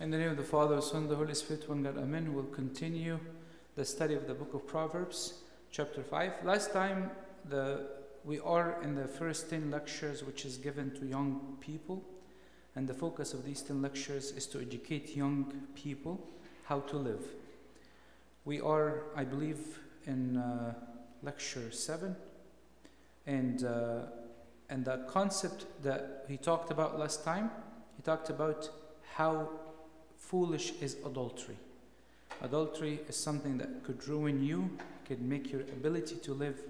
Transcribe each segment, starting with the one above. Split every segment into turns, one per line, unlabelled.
In the name of the Father, Son, the Holy Spirit, one God, Amen. We'll continue the study of the book of Proverbs, chapter 5. Last time, the, we are in the first 10 lectures, which is given to young people. And the focus of these 10 lectures is to educate young people how to live. We are, I believe, in uh, lecture 7. And, uh, and the concept that he talked about last time, he talked about how foolish is adultery. Adultery is something that could ruin you, could make your ability to live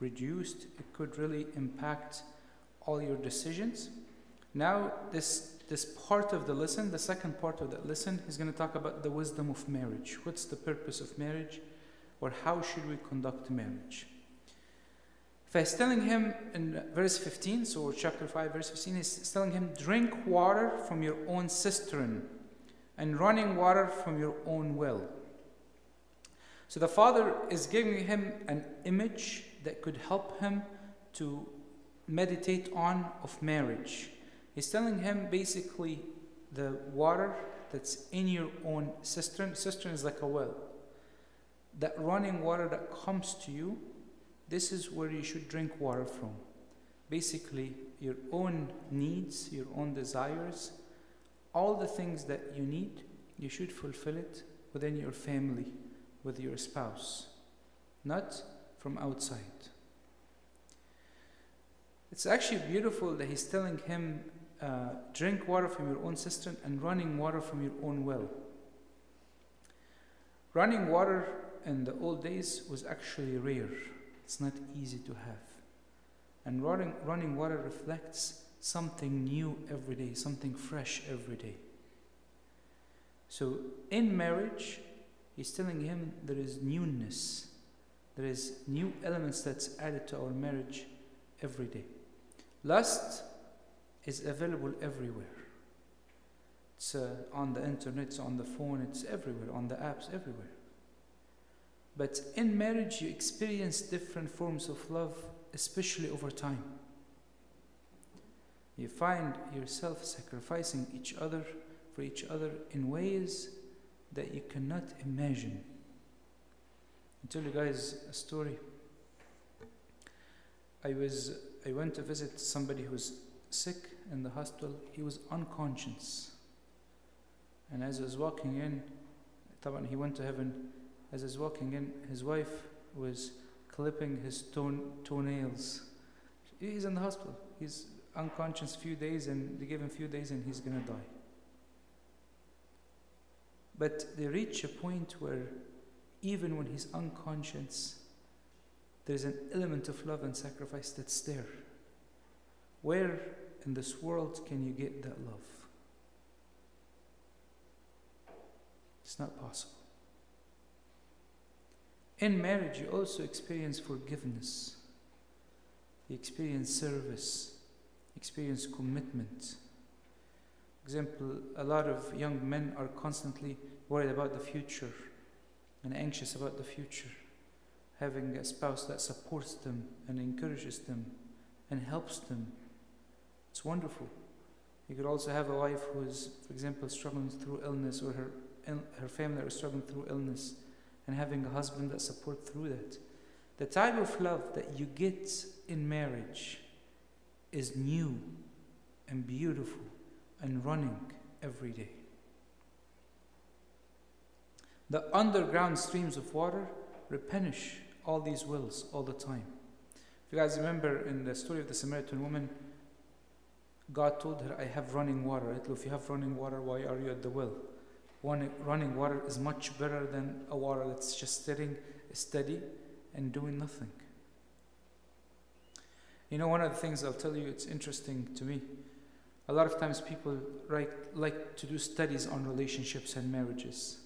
reduced, it could really impact all your decisions. Now, this, this part of the lesson, the second part of that lesson, is going to talk about the wisdom of marriage. What's the purpose of marriage, or how should we conduct marriage? He's telling him in verse 15, so chapter 5, verse 15, he's telling him, Drink water from your own cistern and running water from your own well. So the father is giving him an image that could help him to meditate on of marriage. He's telling him basically the water that's in your own cistern. Cistern is like a well. That running water that comes to you, this is where you should drink water from. Basically, your own needs, your own desires, all the things that you need, you should fulfill it within your family, with your spouse, not from outside. It's actually beautiful that he's telling him, uh, drink water from your own cistern and running water from your own well. Running water in the old days was actually rare, it's not easy to have. And running, running water reflects something new every day, something fresh every day. So in marriage, he's telling him there is newness, there is new elements that's added to our marriage every day. Lust is available everywhere. It's uh, on the internet, it's on the phone, it's everywhere, on the apps, everywhere. But in marriage, you experience different forms of love, especially over time. You find yourself sacrificing each other for each other in ways that you cannot imagine. I'll tell you guys a story. I was I went to visit somebody who was sick in the hospital. He was unconscious. And as I was walking in, he went to heaven. As I was walking in, his wife was clipping his toe, toenails. He's in the hospital. He's unconscious few days, and they give him a few days, and he's going to die. But they reach a point where, even when he's unconscious, there's an element of love and sacrifice that's there. Where in this world can you get that love? It's not possible. In marriage, you also experience forgiveness, you experience service, experience commitment. Example, a lot of young men are constantly worried about the future and anxious about the future. Having a spouse that supports them and encourages them and helps them. It's wonderful. You could also have a wife who is, for example, struggling through illness or her, her family are struggling through illness and having a husband that supports through that. The type of love that you get in marriage is new and beautiful and running every day. The underground streams of water replenish all these wells all the time. If you guys remember in the story of the Samaritan woman, God told her, I have running water. If you have running water, why are you at the well? Running water is much better than a water that's just sitting steady and doing nothing. You know, one of the things I'll tell you, it's interesting to me. A lot of times people write, like to do studies on relationships and marriages.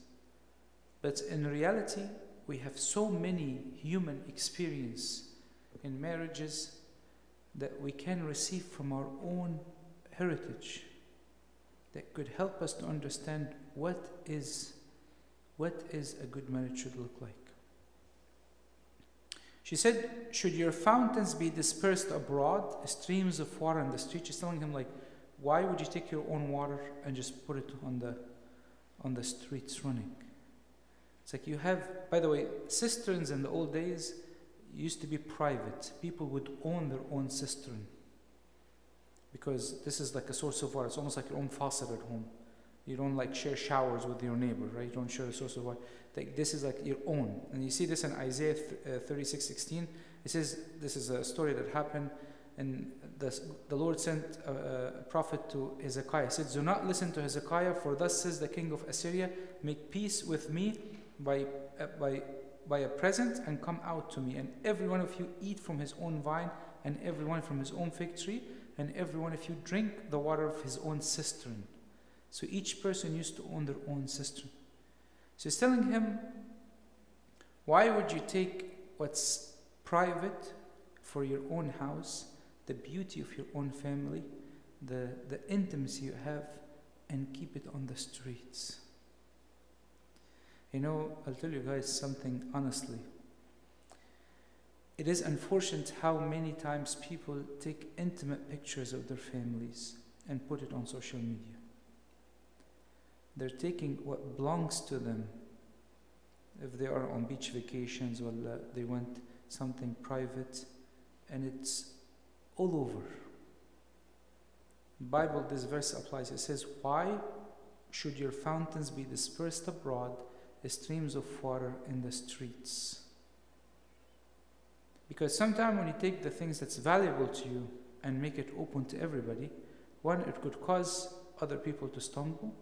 But in reality, we have so many human experience in marriages that we can receive from our own heritage that could help us to understand what is what is a good marriage should look like. She said, Should your fountains be dispersed abroad, streams of water in the street? She's telling him, like, why would you take your own water and just put it on the on the streets running. It's like you have, by the way, cisterns in the old days used to be private. People would own their own cistern because this is like a source of water. It's almost like your own faucet at home. You don't like share showers with your neighbor, right? You don't share a source of water. Like, this is like your own. And you see this in Isaiah uh, 36 16. It says this is a story that happened, and the, the Lord sent a, a prophet to Hezekiah. He said, Do not listen to Hezekiah, for thus says the king of Assyria, Make peace with me by, uh, by, by a present and come out to me. And every one of you eat from his own vine, and every one from his own fig tree, and every one of you drink the water of his own cistern. So each person used to own their own cistern. So he's telling him, Why would you take what's private for your own house, the beauty of your own family, the, the intimacy you have, and keep it on the streets? You know, I'll tell you guys something honestly. It is unfortunate how many times people take intimate pictures of their families and put it on social media. They're taking what belongs to them. If they are on beach vacations or uh, they want something private, and it's all over. Bible, this verse applies. It says, "Why should your fountains be dispersed abroad, streams of water in the streets?" Because sometimes when you take the things that's valuable to you and make it open to everybody, one, it could cause other people to stumble.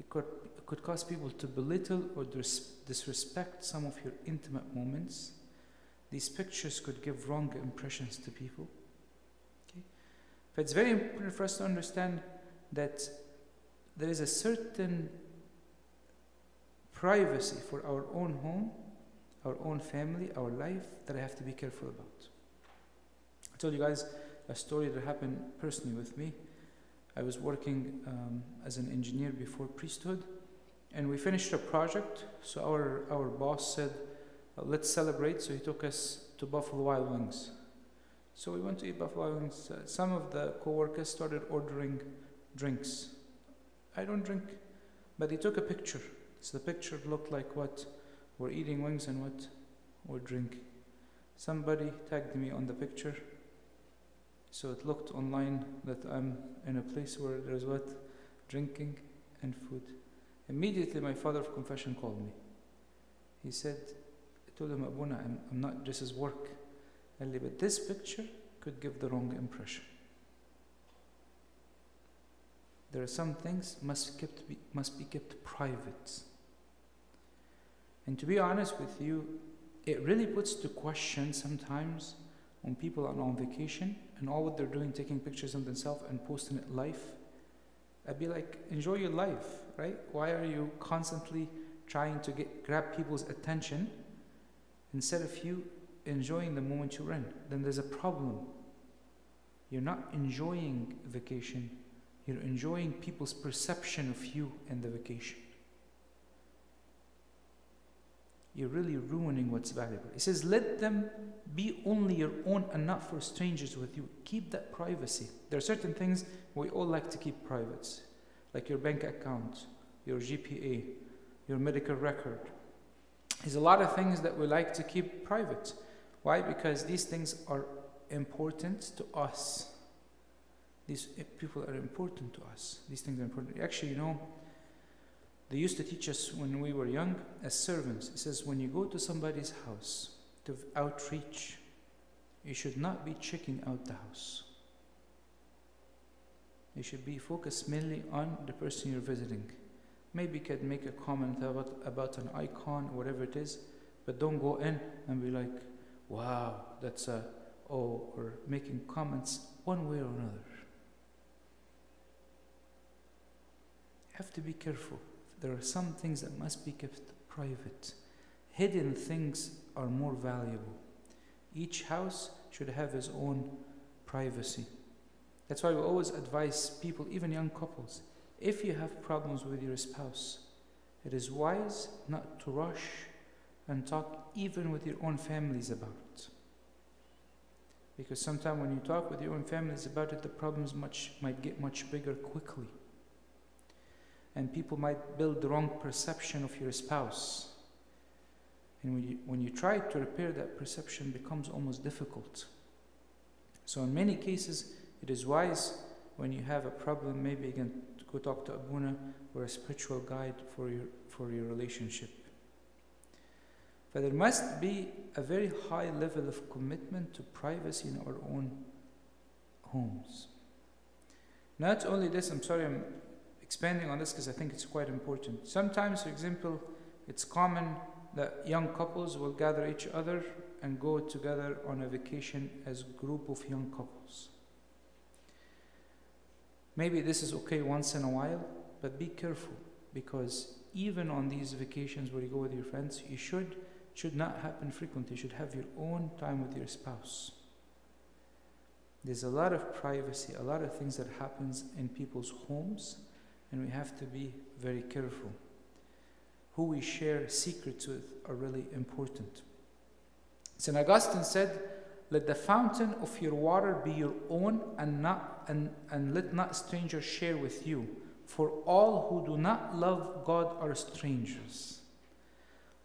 It could, it could cause people to belittle or dis- disrespect some of your intimate moments. These pictures could give wrong impressions to people. Okay? But it's very important for us to understand that there is a certain privacy for our own home, our own family, our life that I have to be careful about. I told you guys a story that happened personally with me. I was working um, as an engineer before priesthood, and we finished a project. So our our boss said, uh, "Let's celebrate." So he took us to Buffalo Wild Wings. So we went to eat Buffalo Wild Wings. Uh, some of the coworkers started ordering drinks. I don't drink, but he took a picture. So the picture looked like what we're eating wings and what we're drinking. Somebody tagged me on the picture. So it looked online that I'm in a place where there's what? Drinking and food. Immediately my father of confession called me. He said, I told him, Abuna, I'm, I'm not, this is work. But this picture could give the wrong impression. There are some things must, kept be, must be kept private. And to be honest with you, it really puts to question sometimes when people are on vacation and all what they're doing, taking pictures of themselves and posting it live. I'd be like, enjoy your life, right? Why are you constantly trying to get grab people's attention instead of you enjoying the moment you're in? Then there's a problem. You're not enjoying vacation. You're enjoying people's perception of you and the vacation. You're really ruining what's valuable. It says, let them be only your own and not for strangers with you. Keep that privacy. There are certain things we all like to keep private, like your bank account, your GPA, your medical record. There's a lot of things that we like to keep private. Why? Because these things are important to us. These eh, people are important to us. These things are important. Actually, you know, they used to teach us when we were young as servants. It says, when you go to somebody's house to outreach, you should not be checking out the house. You should be focused mainly on the person you're visiting. Maybe you can make a comment about, about an icon, whatever it is, but don't go in and be like, wow, that's a, oh, or making comments one way or another. You have to be careful there are some things that must be kept private. Hidden things are more valuable. Each house should have its own privacy. That's why we always advise people, even young couples, if you have problems with your spouse, it is wise not to rush and talk even with your own families about it. Because sometimes when you talk with your own families about it, the problems much might get much bigger quickly. And people might build the wrong perception of your spouse. And when you, when you try to repair that perception, becomes almost difficult. So, in many cases, it is wise when you have a problem, maybe again, to go talk to Abuna or a spiritual guide for your, for your relationship. But there must be a very high level of commitment to privacy in our own homes. Not only this, I'm sorry, I'm expanding on this because I think it's quite important. Sometimes, for example, it's common that young couples will gather each other and go together on a vacation as a group of young couples. Maybe this is okay once in a while, but be careful because even on these vacations where you go with your friends, you should should not happen frequently. You should have your own time with your spouse. There's a lot of privacy, a lot of things that happens in people's homes, and we have to be very careful. Who we share secrets with are really important. St. Augustine said, Let the fountain of your water be your own, and, not, and, and let not strangers share with you. For all who do not love God are strangers,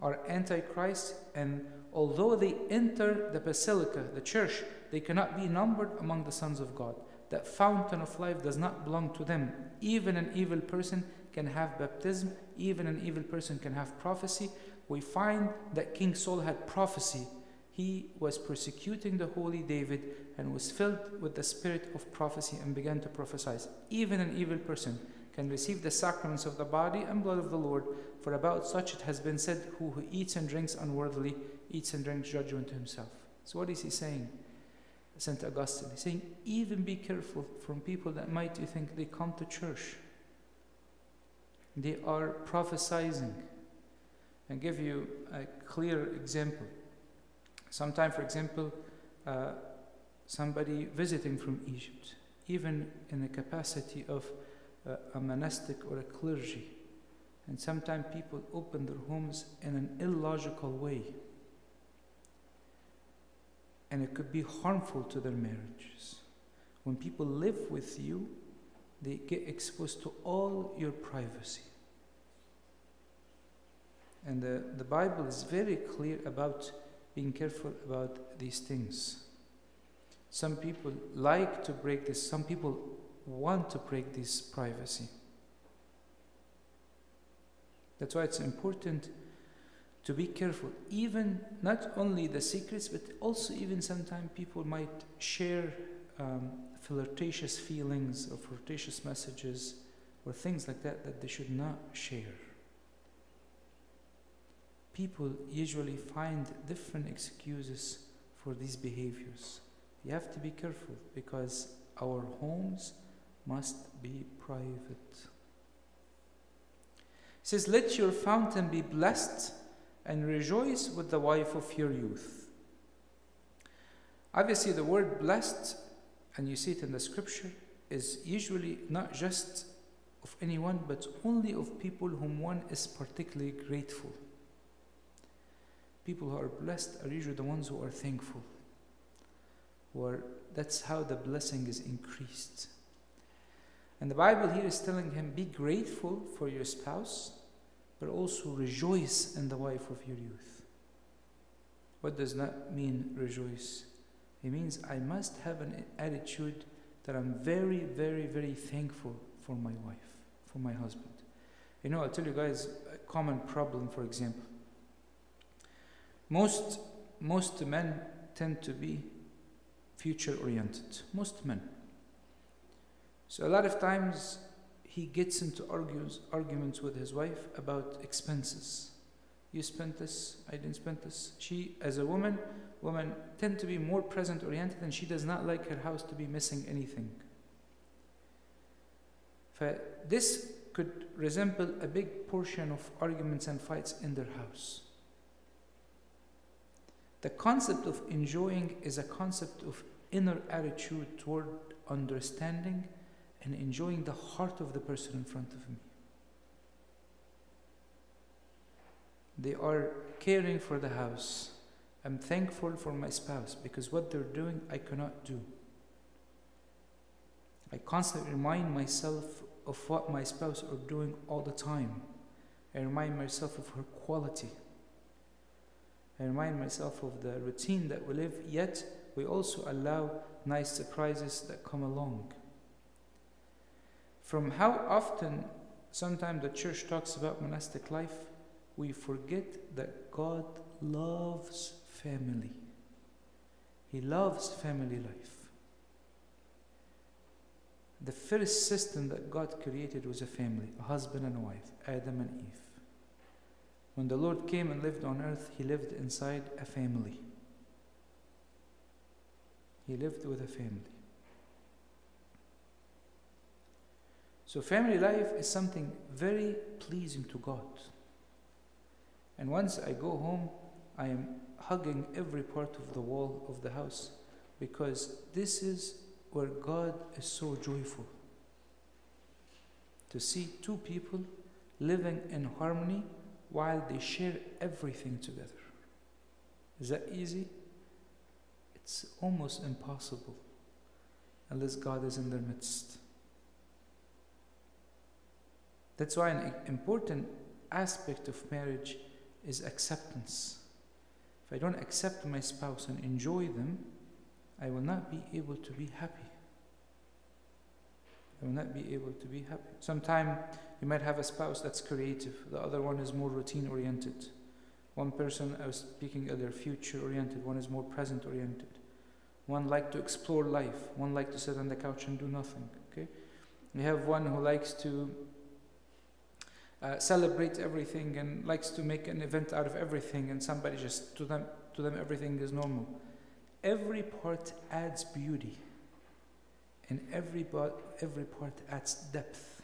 are antichrist, and although they enter the basilica, the church, they cannot be numbered among the sons of God. That fountain of life does not belong to them. Even an evil person can have baptism, even an evil person can have prophecy. We find that King Saul had prophecy he was persecuting the holy David and was filled with the spirit of prophecy and began to prophesy. Even an evil person can receive the sacraments of the body and blood of the Lord, for about such it has been said, who, who eats and drinks unworthily eats and drinks judgment to himself. So, what is he saying? St. Augustine. He's saying, even be careful from people that might you think they come to church. They are prophesying. And give you a clear example. Sometime, for example, uh, somebody visiting from Egypt, even in the capacity of uh, a monastic or a clergy, and sometimes people open their homes in an illogical way. And it could be harmful to their marriages. When people live with you, they get exposed to all your privacy. And the, the Bible is very clear about being careful about these things. Some people like to break this, some people want to break this privacy. That's why it's important to be careful. Even not only the secrets, but also even sometimes people might share um, flirtatious feelings or flirtatious messages or things like that that they should not share people usually find different excuses for these behaviors. You have to be careful because our homes must be private. It says, Let your fountain be blessed and rejoice with the wife of your youth. Obviously, the word blessed, and you see it in the scripture, is usually not just of anyone, but only of people whom one is particularly grateful. People who are blessed are usually the ones who are thankful. Or that's how the blessing is increased. And the Bible here is telling him be grateful for your spouse, but also rejoice in the wife of your youth. What does that mean, rejoice? It means I must have an attitude that I'm very, very, very thankful for my wife, for my husband. You know, I'll tell you guys a common problem, for example. Most, most men tend to be future oriented. Most men. So a lot of times he gets into argues, arguments with his wife about expenses. You spent this, I didn't spend this. She, as a woman, women tend to be more present oriented and she does not like her house to be missing anything. This could resemble a big portion of arguments and fights in their house. The concept of enjoying is a concept of inner attitude toward understanding and enjoying the heart of the person in front of me. They are caring for the house. I'm thankful for my spouse because what they're doing I cannot do. I constantly remind myself of what my spouse are doing all the time. I remind myself of her quality. I remind myself of the routine that we live, yet we also allow nice surprises that come along. From how often sometimes the church talks about monastic life, we forget that God loves family. He loves family life. The first system that God created was a family, a husband and a wife, Adam and Eve. When the Lord came and lived on earth, he lived inside a family. He lived with a family. So, family life is something very pleasing to God. And once I go home, I am hugging every part of the wall of the house because this is where God is so joyful. To see two people living in harmony while they share everything together. Is that easy? It's almost impossible unless God is in their midst. That's why an important aspect of marriage is acceptance. If I don't accept my spouse and enjoy them, I will not be able to be happy. I will not be able to be happy. Sometimes you might have a spouse that's creative, the other one is more routine oriented. One person, I was speaking earlier, future oriented, one is more present oriented. One like to explore life, one like to sit on the couch and do nothing. Okay? You have one who likes to uh, celebrate everything and likes to make an event out of everything, and somebody just to them to them everything is normal. Every part adds beauty, and every part, every part adds depth.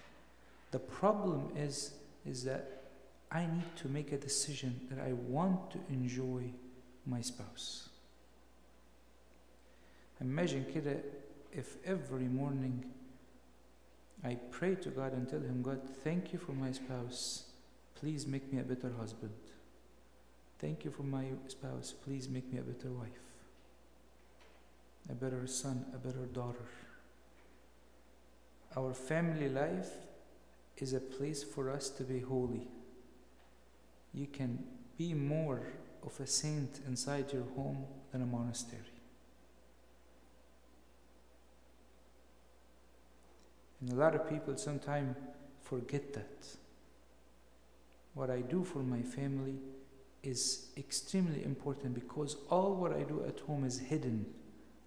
The problem is is that I need to make a decision that I want to enjoy my spouse. Imagine كده if every morning I pray to God and tell Him, God, thank you for my spouse. Please make me a better husband. Thank you for my spouse. Please make me a better wife, a better son, a better daughter. Our family life is a place for us to be holy. You can be more of a saint inside your home than a monastery. And a lot of people sometimes forget that. What I do for my family is extremely important because all what I do at home is hidden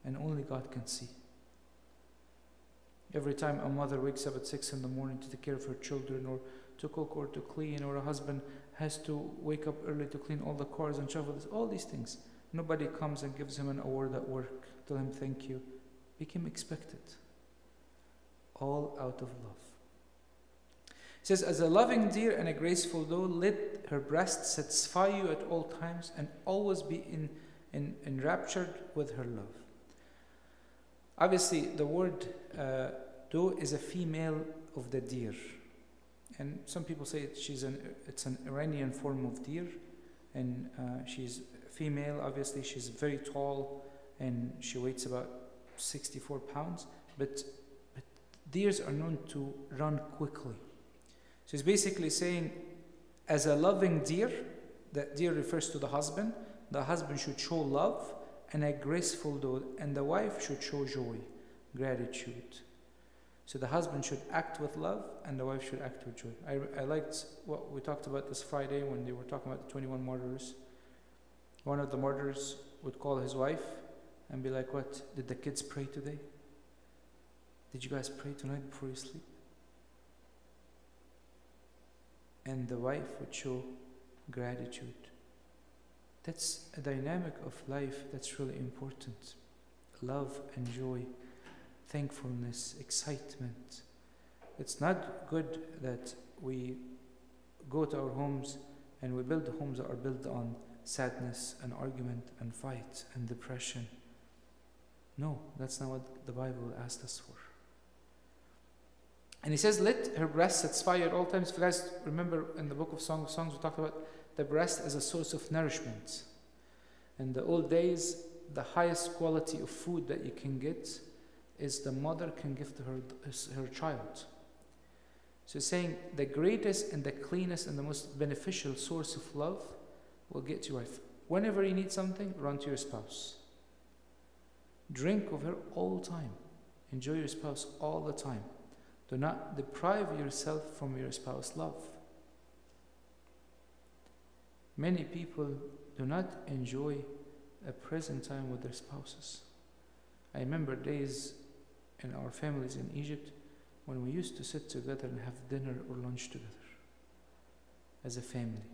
and only God can see. Every time a mother wakes up at six in the morning to take care of her children or to cook or to clean, or a husband has to wake up early to clean all the cars and shovel this, all these things. Nobody comes and gives him an award at work, tell him thank you. Became expected all out of love. Says, As a loving deer and a graceful doe, let her breast satisfy you at all times and always be in, in, enraptured with her love. Obviously, the word uh, doe is a female of the deer. And some people say she's an, it's an Iranian form of deer. And uh, she's female, obviously, she's very tall and she weighs about 64 pounds. But deers are known to run quickly. So he's basically saying, as a loving deer, that deer refers to the husband, the husband should show love and a graceful doe, and the wife should show joy, gratitude. So the husband should act with love and the wife should act with joy. I, I liked what we talked about this Friday when they were talking about the 21 martyrs. One of the martyrs would call his wife and be like, What? Did the kids pray today? Did you guys pray tonight before you sleep? And the wife would show gratitude. That's a dynamic of life that's really important. Love and joy, thankfulness, excitement. It's not good that we go to our homes and we build homes that are built on sadness and argument and fight and depression. No, that's not what the Bible asked us for. And he says, Let her breast satisfy you at all times. If you guys remember in the book of Song of Songs, we talked about the breast as a source of nourishment. In the old days, the highest quality of food that you can get is the mother can give to her, her child. So saying the greatest and the cleanest and the most beneficial source of love will get to your wife. Whenever you need something, run to your spouse. Drink of her all the time. Enjoy your spouse all the time. Do not deprive yourself from your spouse's love. Many people do not enjoy a present time with their spouses. I remember days in our families in Egypt when we used to sit together and have dinner or lunch together as a family.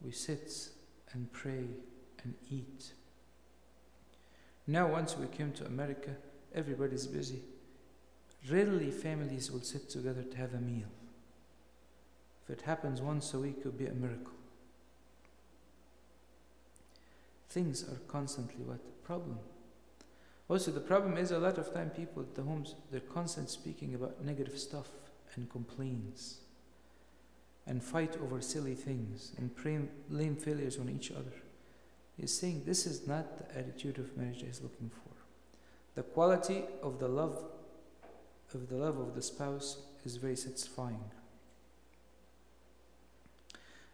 We sit and pray and eat. Now, once we came to America, everybody's busy. Rarely families will sit together to have a meal. If it happens once a week, it would be a miracle. Things are constantly what? Problem. Also, the problem is a lot of time people at the homes, they're constantly speaking about negative stuff and complaints and fight over silly things and blame failures on each other. He's saying this is not the attitude of marriage he's looking for. The quality of the love the love of the spouse is very satisfying.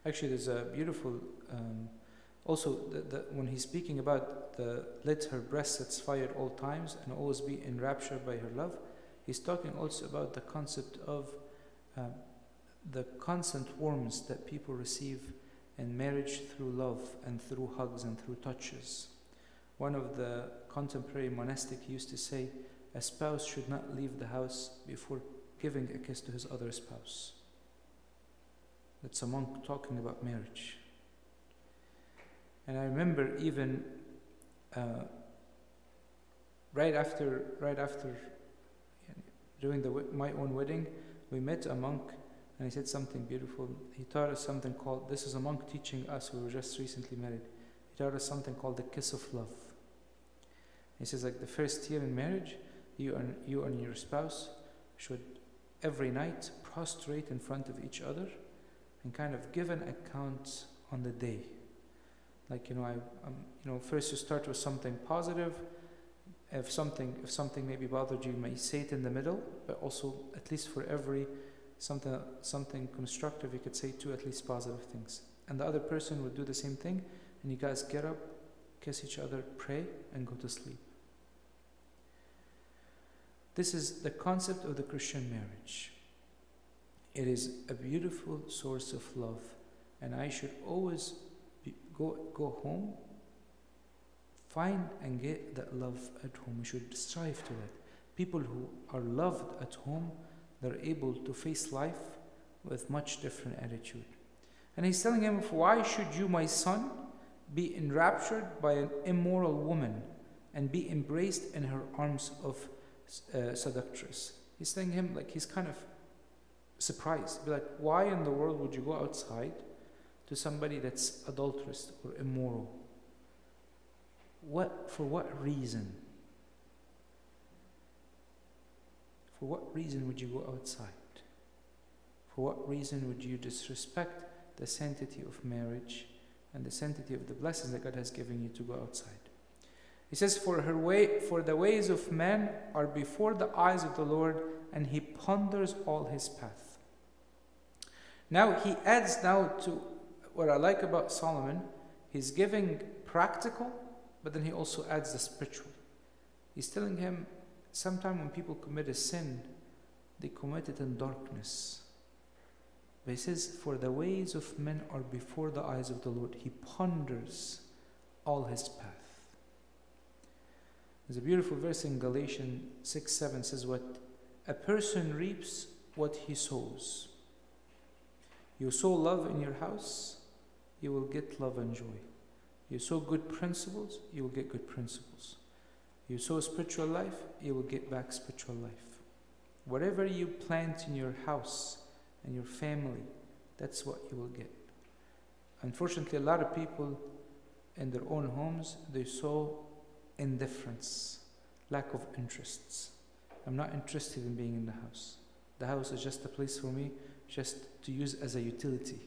Actually, there's a beautiful um, also, the, the, when he's speaking about the let her breast satisfy at all times and always be enraptured by her love, he's talking also about the concept of uh, the constant warmth that people receive in marriage through love and through hugs and through touches. One of the contemporary monastic used to say, a spouse should not leave the house before giving a kiss to his other spouse. That's a monk talking about marriage. And I remember even uh, right after, right after doing the, my own wedding, we met a monk and he said something beautiful. He taught us something called, this is a monk teaching us, we were just recently married. He taught us something called the kiss of love. He says, like the first year in marriage, you and, you and your spouse should every night prostrate in front of each other and kind of give an account on the day. Like you know I um, you know first you start with something positive. If something if something maybe bothered you, you may say it in the middle but also at least for every something something constructive you could say two at least positive things. And the other person would do the same thing and you guys get up kiss each other pray and go to sleep this is the concept of the christian marriage it is a beautiful source of love and i should always go, go home, find and get that love at home. We should strive to that. People who are loved at home, they're able to face life with much different attitude. And he's telling him, Why should you, my son, be enraptured by an immoral woman and be embraced in her arms of uh, seductress? He's telling him, like, he's kind of surprised. Be like, Why in the world would you go outside? to somebody that's adulterous or immoral? What, for what reason? For what reason would you go outside? For what reason would you disrespect the sanctity of marriage and the sanctity of the blessings that God has given you to go outside? He says, For her way for the ways of man are before the eyes of the Lord, and he ponders all his path. Now he adds now to what I like about Solomon, he's giving practical, but then he also adds the spiritual. He's telling him sometime when people commit a sin, they commit it in darkness. But he says, For the ways of men are before the eyes of the Lord. He ponders all his path. There's a beautiful verse in Galatians 6 7 says, What a person reaps what he sows. You sow love in your house, you will get love and joy. You sow good principles, you will get good principles. You sow spiritual life, you will get back spiritual life. Whatever you plant in your house and your family, that's what you will get. Unfortunately, a lot of people in their own homes, they sow indifference, lack of interests. I'm not interested in being in the house. The house is just a place for me, just to use as a utility.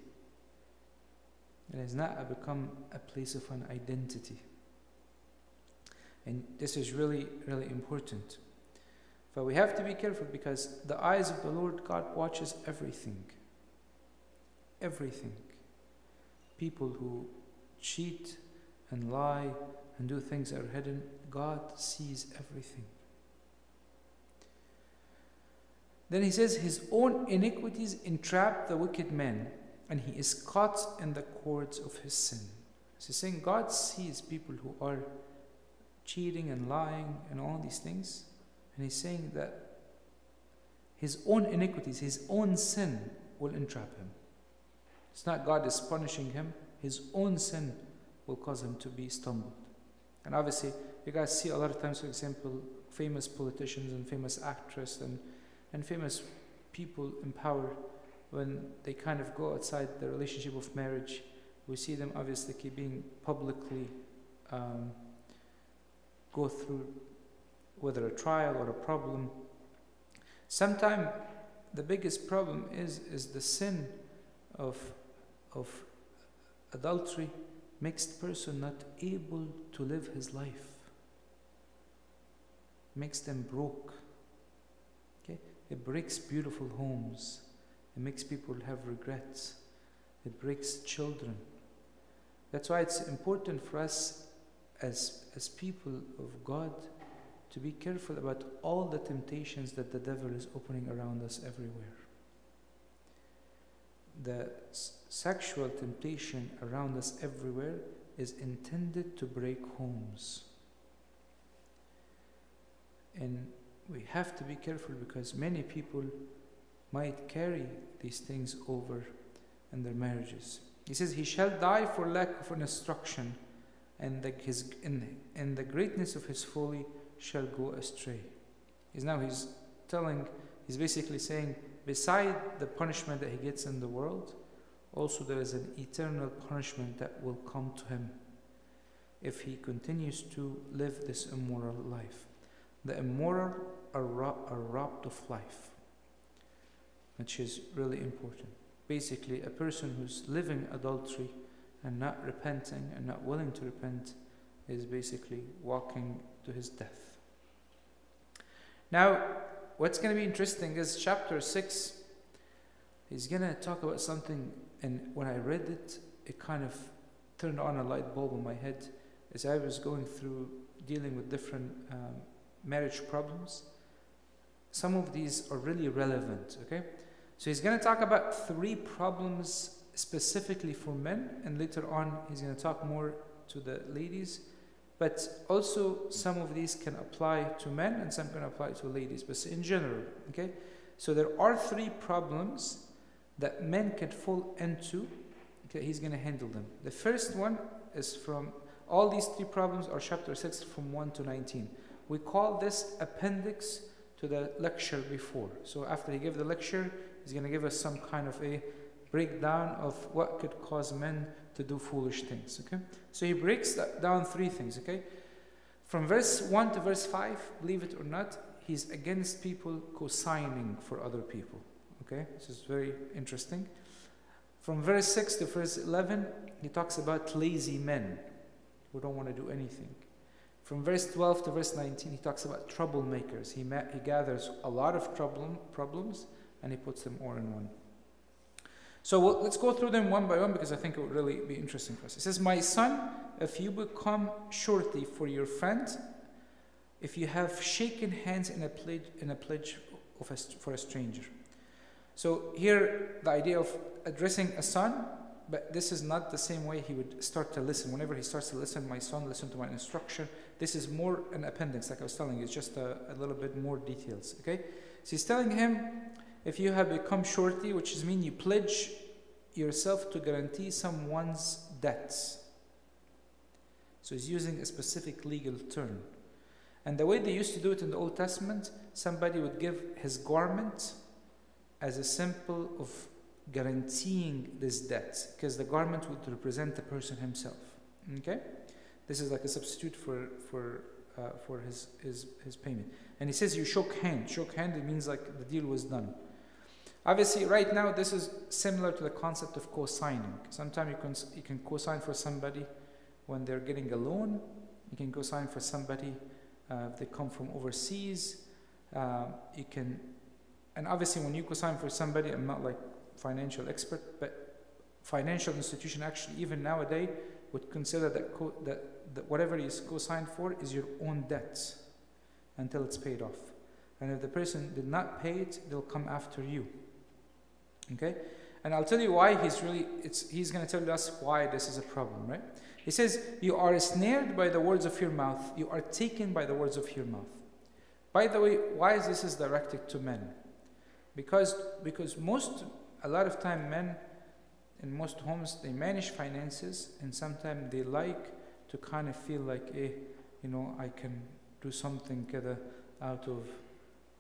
It has not become a place of an identity. And this is really, really important. But we have to be careful because the eyes of the Lord God watches everything. Everything. People who cheat and lie and do things that are hidden, God sees everything. Then he says, His own iniquities entrap the wicked man, and he is caught in the cords of his sin. So he's saying God sees people who are cheating and lying and all these things, and he's saying that his own iniquities, his own sin will entrap him. It's not God is punishing him, his own sin will cause him to be stumbled. And obviously, you guys see a lot of times, for example, famous politicians and famous actresses and, and famous people in power, when they kind of go outside the relationship of marriage, we see them obviously keep being publicly um, go through whether a trial or a problem. Sometimes the biggest problem is, is the sin of, of adultery makes the person not able to live his life, makes them broke. Okay? It breaks beautiful homes, it makes people have regrets, it breaks children. That's why it's important for us as, as people of God to be careful about all the temptations that the devil is opening around us everywhere. The sexual temptation around us everywhere is intended to break homes. And we have to be careful because many people might carry these things over in their marriages. He says, He shall die for lack of an instruction, and the, his, in, in the greatness of his folly shall go astray. He's now he's telling, he's basically saying, beside the punishment that he gets in the world, also there is an eternal punishment that will come to him if he continues to live this immoral life. The immoral are, ro- are robbed of life, which is really important. Basically, a person who's living adultery and not repenting and not willing to repent is basically walking to his death. Now, what's going to be interesting is chapter 6. He's going to talk about something, and when I read it, it kind of turned on a light bulb in my head as I was going through dealing with different um, marriage problems. Some of these are really relevant, okay? So he's going to talk about three problems specifically for men, and later on, he's going to talk more to the ladies. But also, some of these can apply to men and some can apply to ladies, but in general, okay? So there are three problems that men can fall into. Okay, he's going to handle them. The first one is from all these three problems are chapter 6 from 1 to 19. We call this appendix to the lecture before. So after he gave the lecture, he's going to give us some kind of a breakdown of what could cause men to do foolish things. Okay? So he breaks down three things. Okay? From verse 1 to verse 5, believe it or not, he's against people co-signing for other people. Okay? This is very interesting. From verse 6 to verse 11, he talks about lazy men who don't want to do anything. From verse 12 to verse 19, he talks about troublemakers. He, he gathers a lot of problem, problems and he puts them all in one. So we'll, let's go through them one by one because I think it would really be interesting for us. It says, My son, if you become surety for your friend, if you have shaken hands in a pledge, in a pledge of a, for a stranger. So here, the idea of addressing a son, but this is not the same way he would start to listen. Whenever he starts to listen, my son, listen to my instruction. This is more an appendix, like I was telling you. It's just a, a little bit more details. Okay, so he's telling him if you have become surety, which is mean you pledge yourself to guarantee someone's debts. So he's using a specific legal term. And the way they used to do it in the Old Testament, somebody would give his garment as a symbol of guaranteeing this debt, because the garment would represent the person himself. Okay? This is like a substitute for, for, uh, for his, his, his payment. And he says you shook hand. Shook hand, it means like the deal was done. Obviously, right now, this is similar to the concept of co-signing. Sometimes you can, you can co-sign for somebody when they're getting a loan. You can co-sign for somebody uh, if they come from overseas. Uh, you can, and obviously when you co-sign for somebody, I'm not like financial expert, but financial institution actually even nowadays would consider that, that, that whatever is co-signed for is your own debt until it's paid off. And if the person did not pay it, they'll come after you. Okay? And I'll tell you why he's really, it's, he's going to tell us why this is a problem, right? He says, You are snared by the words of your mouth, you are taken by the words of your mouth. By the way, why is this is directed to men? Because, because most, a lot of time men in most homes, they manage finances and sometimes they like to kind of feel like, eh, you know, I can do something out of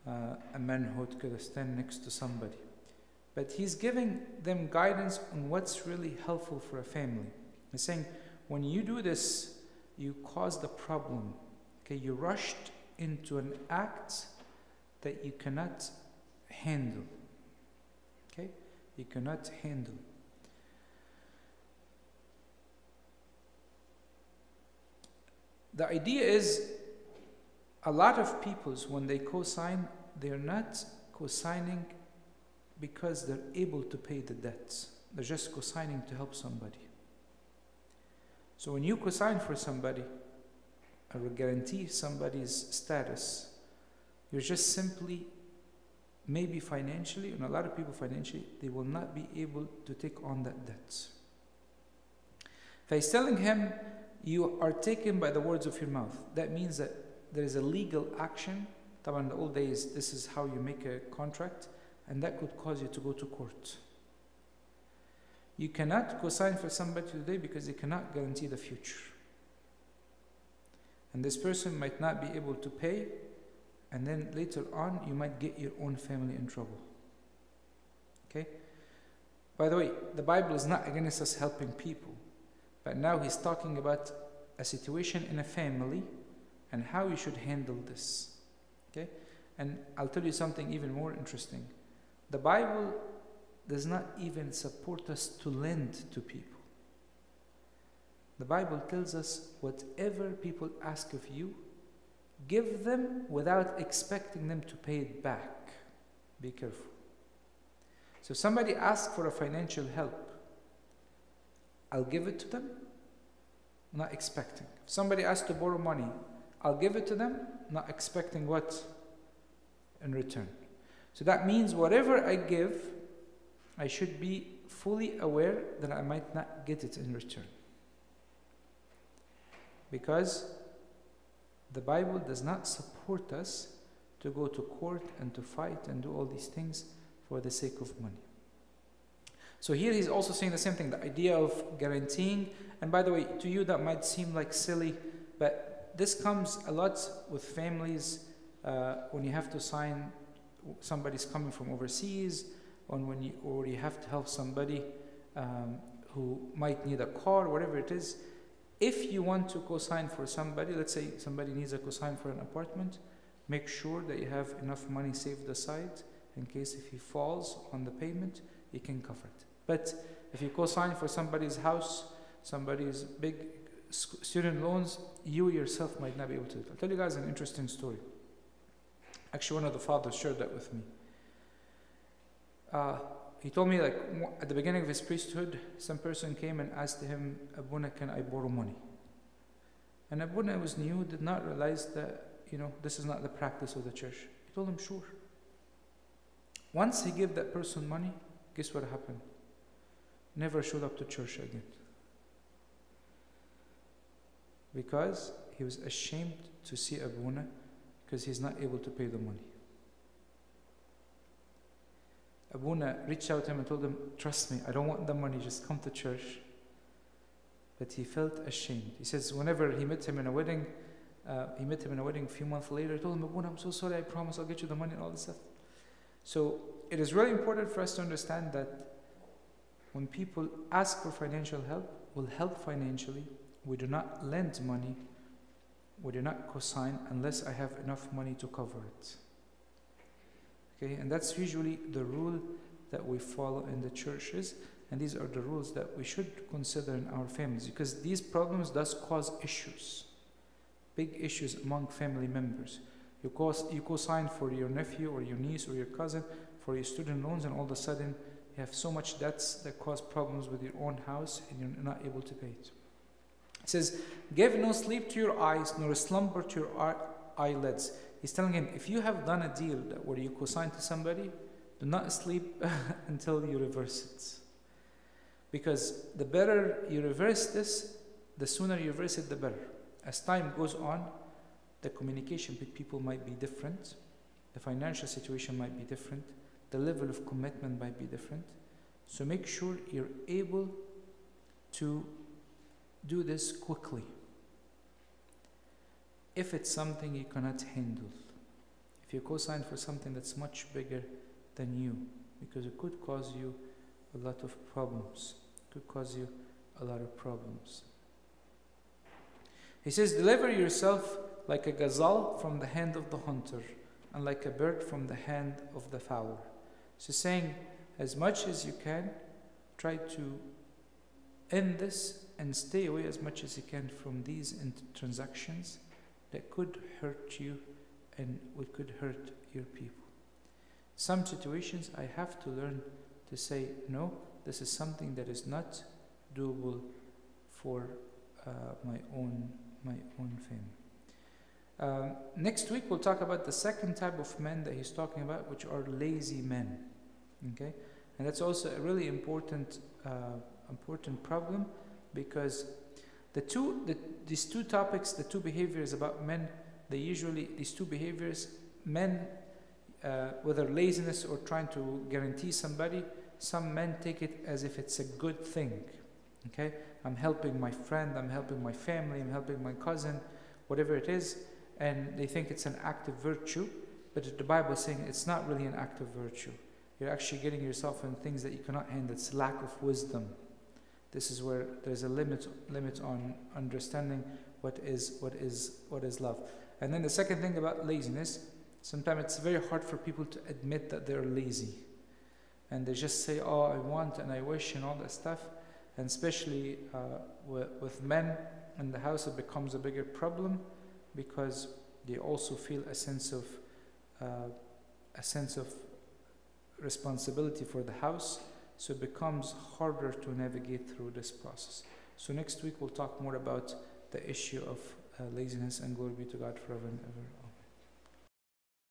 uh, a manhood, stand next to somebody. But he's giving them guidance on what's really helpful for a family. He's saying, when you do this, you cause the problem. Okay, you rushed into an act that you cannot handle. Okay, you cannot handle. The idea is a lot of peoples, when they co sign, they're not co signing because they're able to pay the debts. They're just co-signing to help somebody. So when you co-sign for somebody or guarantee somebody's status, you're just simply, maybe financially, and a lot of people financially, they will not be able to take on that debt. If he's telling him, you are taken by the words of your mouth, that means that there is a legal action. in the old days, this is how you make a contract and that could cause you to go to court. You cannot co-sign for somebody today because they cannot guarantee the future. And this person might not be able to pay, and then later on you might get your own family in trouble. Okay? By the way, the Bible is not against us helping people, but now he's talking about a situation in a family and how you should handle this. Okay? And I'll tell you something even more interesting. The Bible does not even support us to lend to people. The Bible tells us whatever people ask of you, give them without expecting them to pay it back. Be careful. So somebody asks for a financial help, I'll give it to them, not expecting. If somebody asks to borrow money, I'll give it to them, not expecting what in return. So that means whatever I give, I should be fully aware that I might not get it in return. Because the Bible does not support us to go to court and to fight and do all these things for the sake of money. So here he's also saying the same thing the idea of guaranteeing. And by the way, to you that might seem like silly, but this comes a lot with families uh, when you have to sign somebody's coming from overseas, or when you, or you have to help somebody um, who might need a car, whatever it is. If you want to co-sign for somebody, let's say somebody needs a co-sign for an apartment, make sure that you have enough money saved aside in case if he falls on the payment, you can cover it. But if you co-sign for somebody's house, somebody's big student loans, you yourself might not be able to. I'll tell you guys an interesting story. Actually, one of the fathers shared that with me. Uh, he told me, like, at the beginning of his priesthood, some person came and asked him, Abuna, can I borrow money? And Abuna was new, did not realize that, you know, this is not the practice of the church. He told him, sure. Once he gave that person money, guess what happened? Never showed up to church again. Because he was ashamed to see Abuna because he's not able to pay the money. Abuna reached out to him and told him, Trust me, I don't want the money, just come to church. But he felt ashamed. He says, whenever he met him in a wedding, uh, he met him in a wedding a few months later, he told him, Abuna, I'm so sorry, I promise I'll get you the money and all this stuff. So it is really important for us to understand that when people ask for financial help, we'll help financially. We do not lend money we do not cosign unless I have enough money to cover it. Okay, and that's usually the rule that we follow in the churches, and these are the rules that we should consider in our families because these problems does cause issues, big issues among family members. You co you co-sign for your nephew or your niece or your cousin for your student loans, and all of a sudden you have so much debts that cause problems with your own house, and you're not able to pay it. It says, "Give no sleep to your eyes, nor slumber to your eyelids." He's telling him, if you have done a deal where you co-sign to somebody, do not sleep until you reverse it. Because the better you reverse this, the sooner you reverse it, the better. As time goes on, the communication with people might be different, the financial situation might be different, the level of commitment might be different. So make sure you're able to do this quickly if it's something you cannot handle. If you co-sign for something that's much bigger than you, because it could cause you a lot of problems, it could cause you a lot of problems. He says, Deliver yourself like a gazelle from the hand of the hunter, and like a bird from the hand of the fowler. So, saying, as much as you can, try to end this and stay away as much as you can from these transactions that could hurt you and what could hurt your people. Some situations I have to learn to say, no, this is something that is not doable for uh, my own my own family. Um, next week we'll talk about the second type of men that he's talking about, which are lazy men. Okay, and that's also a really important uh, important problem because the two, the, these two topics, the two behaviors about men, they usually, these two behaviors, men, uh, whether laziness or trying to guarantee somebody, some men take it as if it's a good thing. Okay? I'm helping my friend, I'm helping my family, I'm helping my cousin, whatever it is, and they think it's an act of virtue, but the Bible is saying it's not really an act of virtue. You're actually getting yourself in things that you cannot handle. It's lack of wisdom. This is where there's a limit limit on understanding what is what is what is love. And then the second thing about laziness, sometimes it's very hard for people to admit that they're lazy. And they just say, "Oh, I want and I wish" and all that stuff. And especially uh, with, with men in the house, it becomes a bigger problem because they also feel a sense of uh, a sense of responsibility for the house so it becomes harder to navigate through this process. So next week we'll talk more about the issue of uh, laziness and glory be to God forever and ever.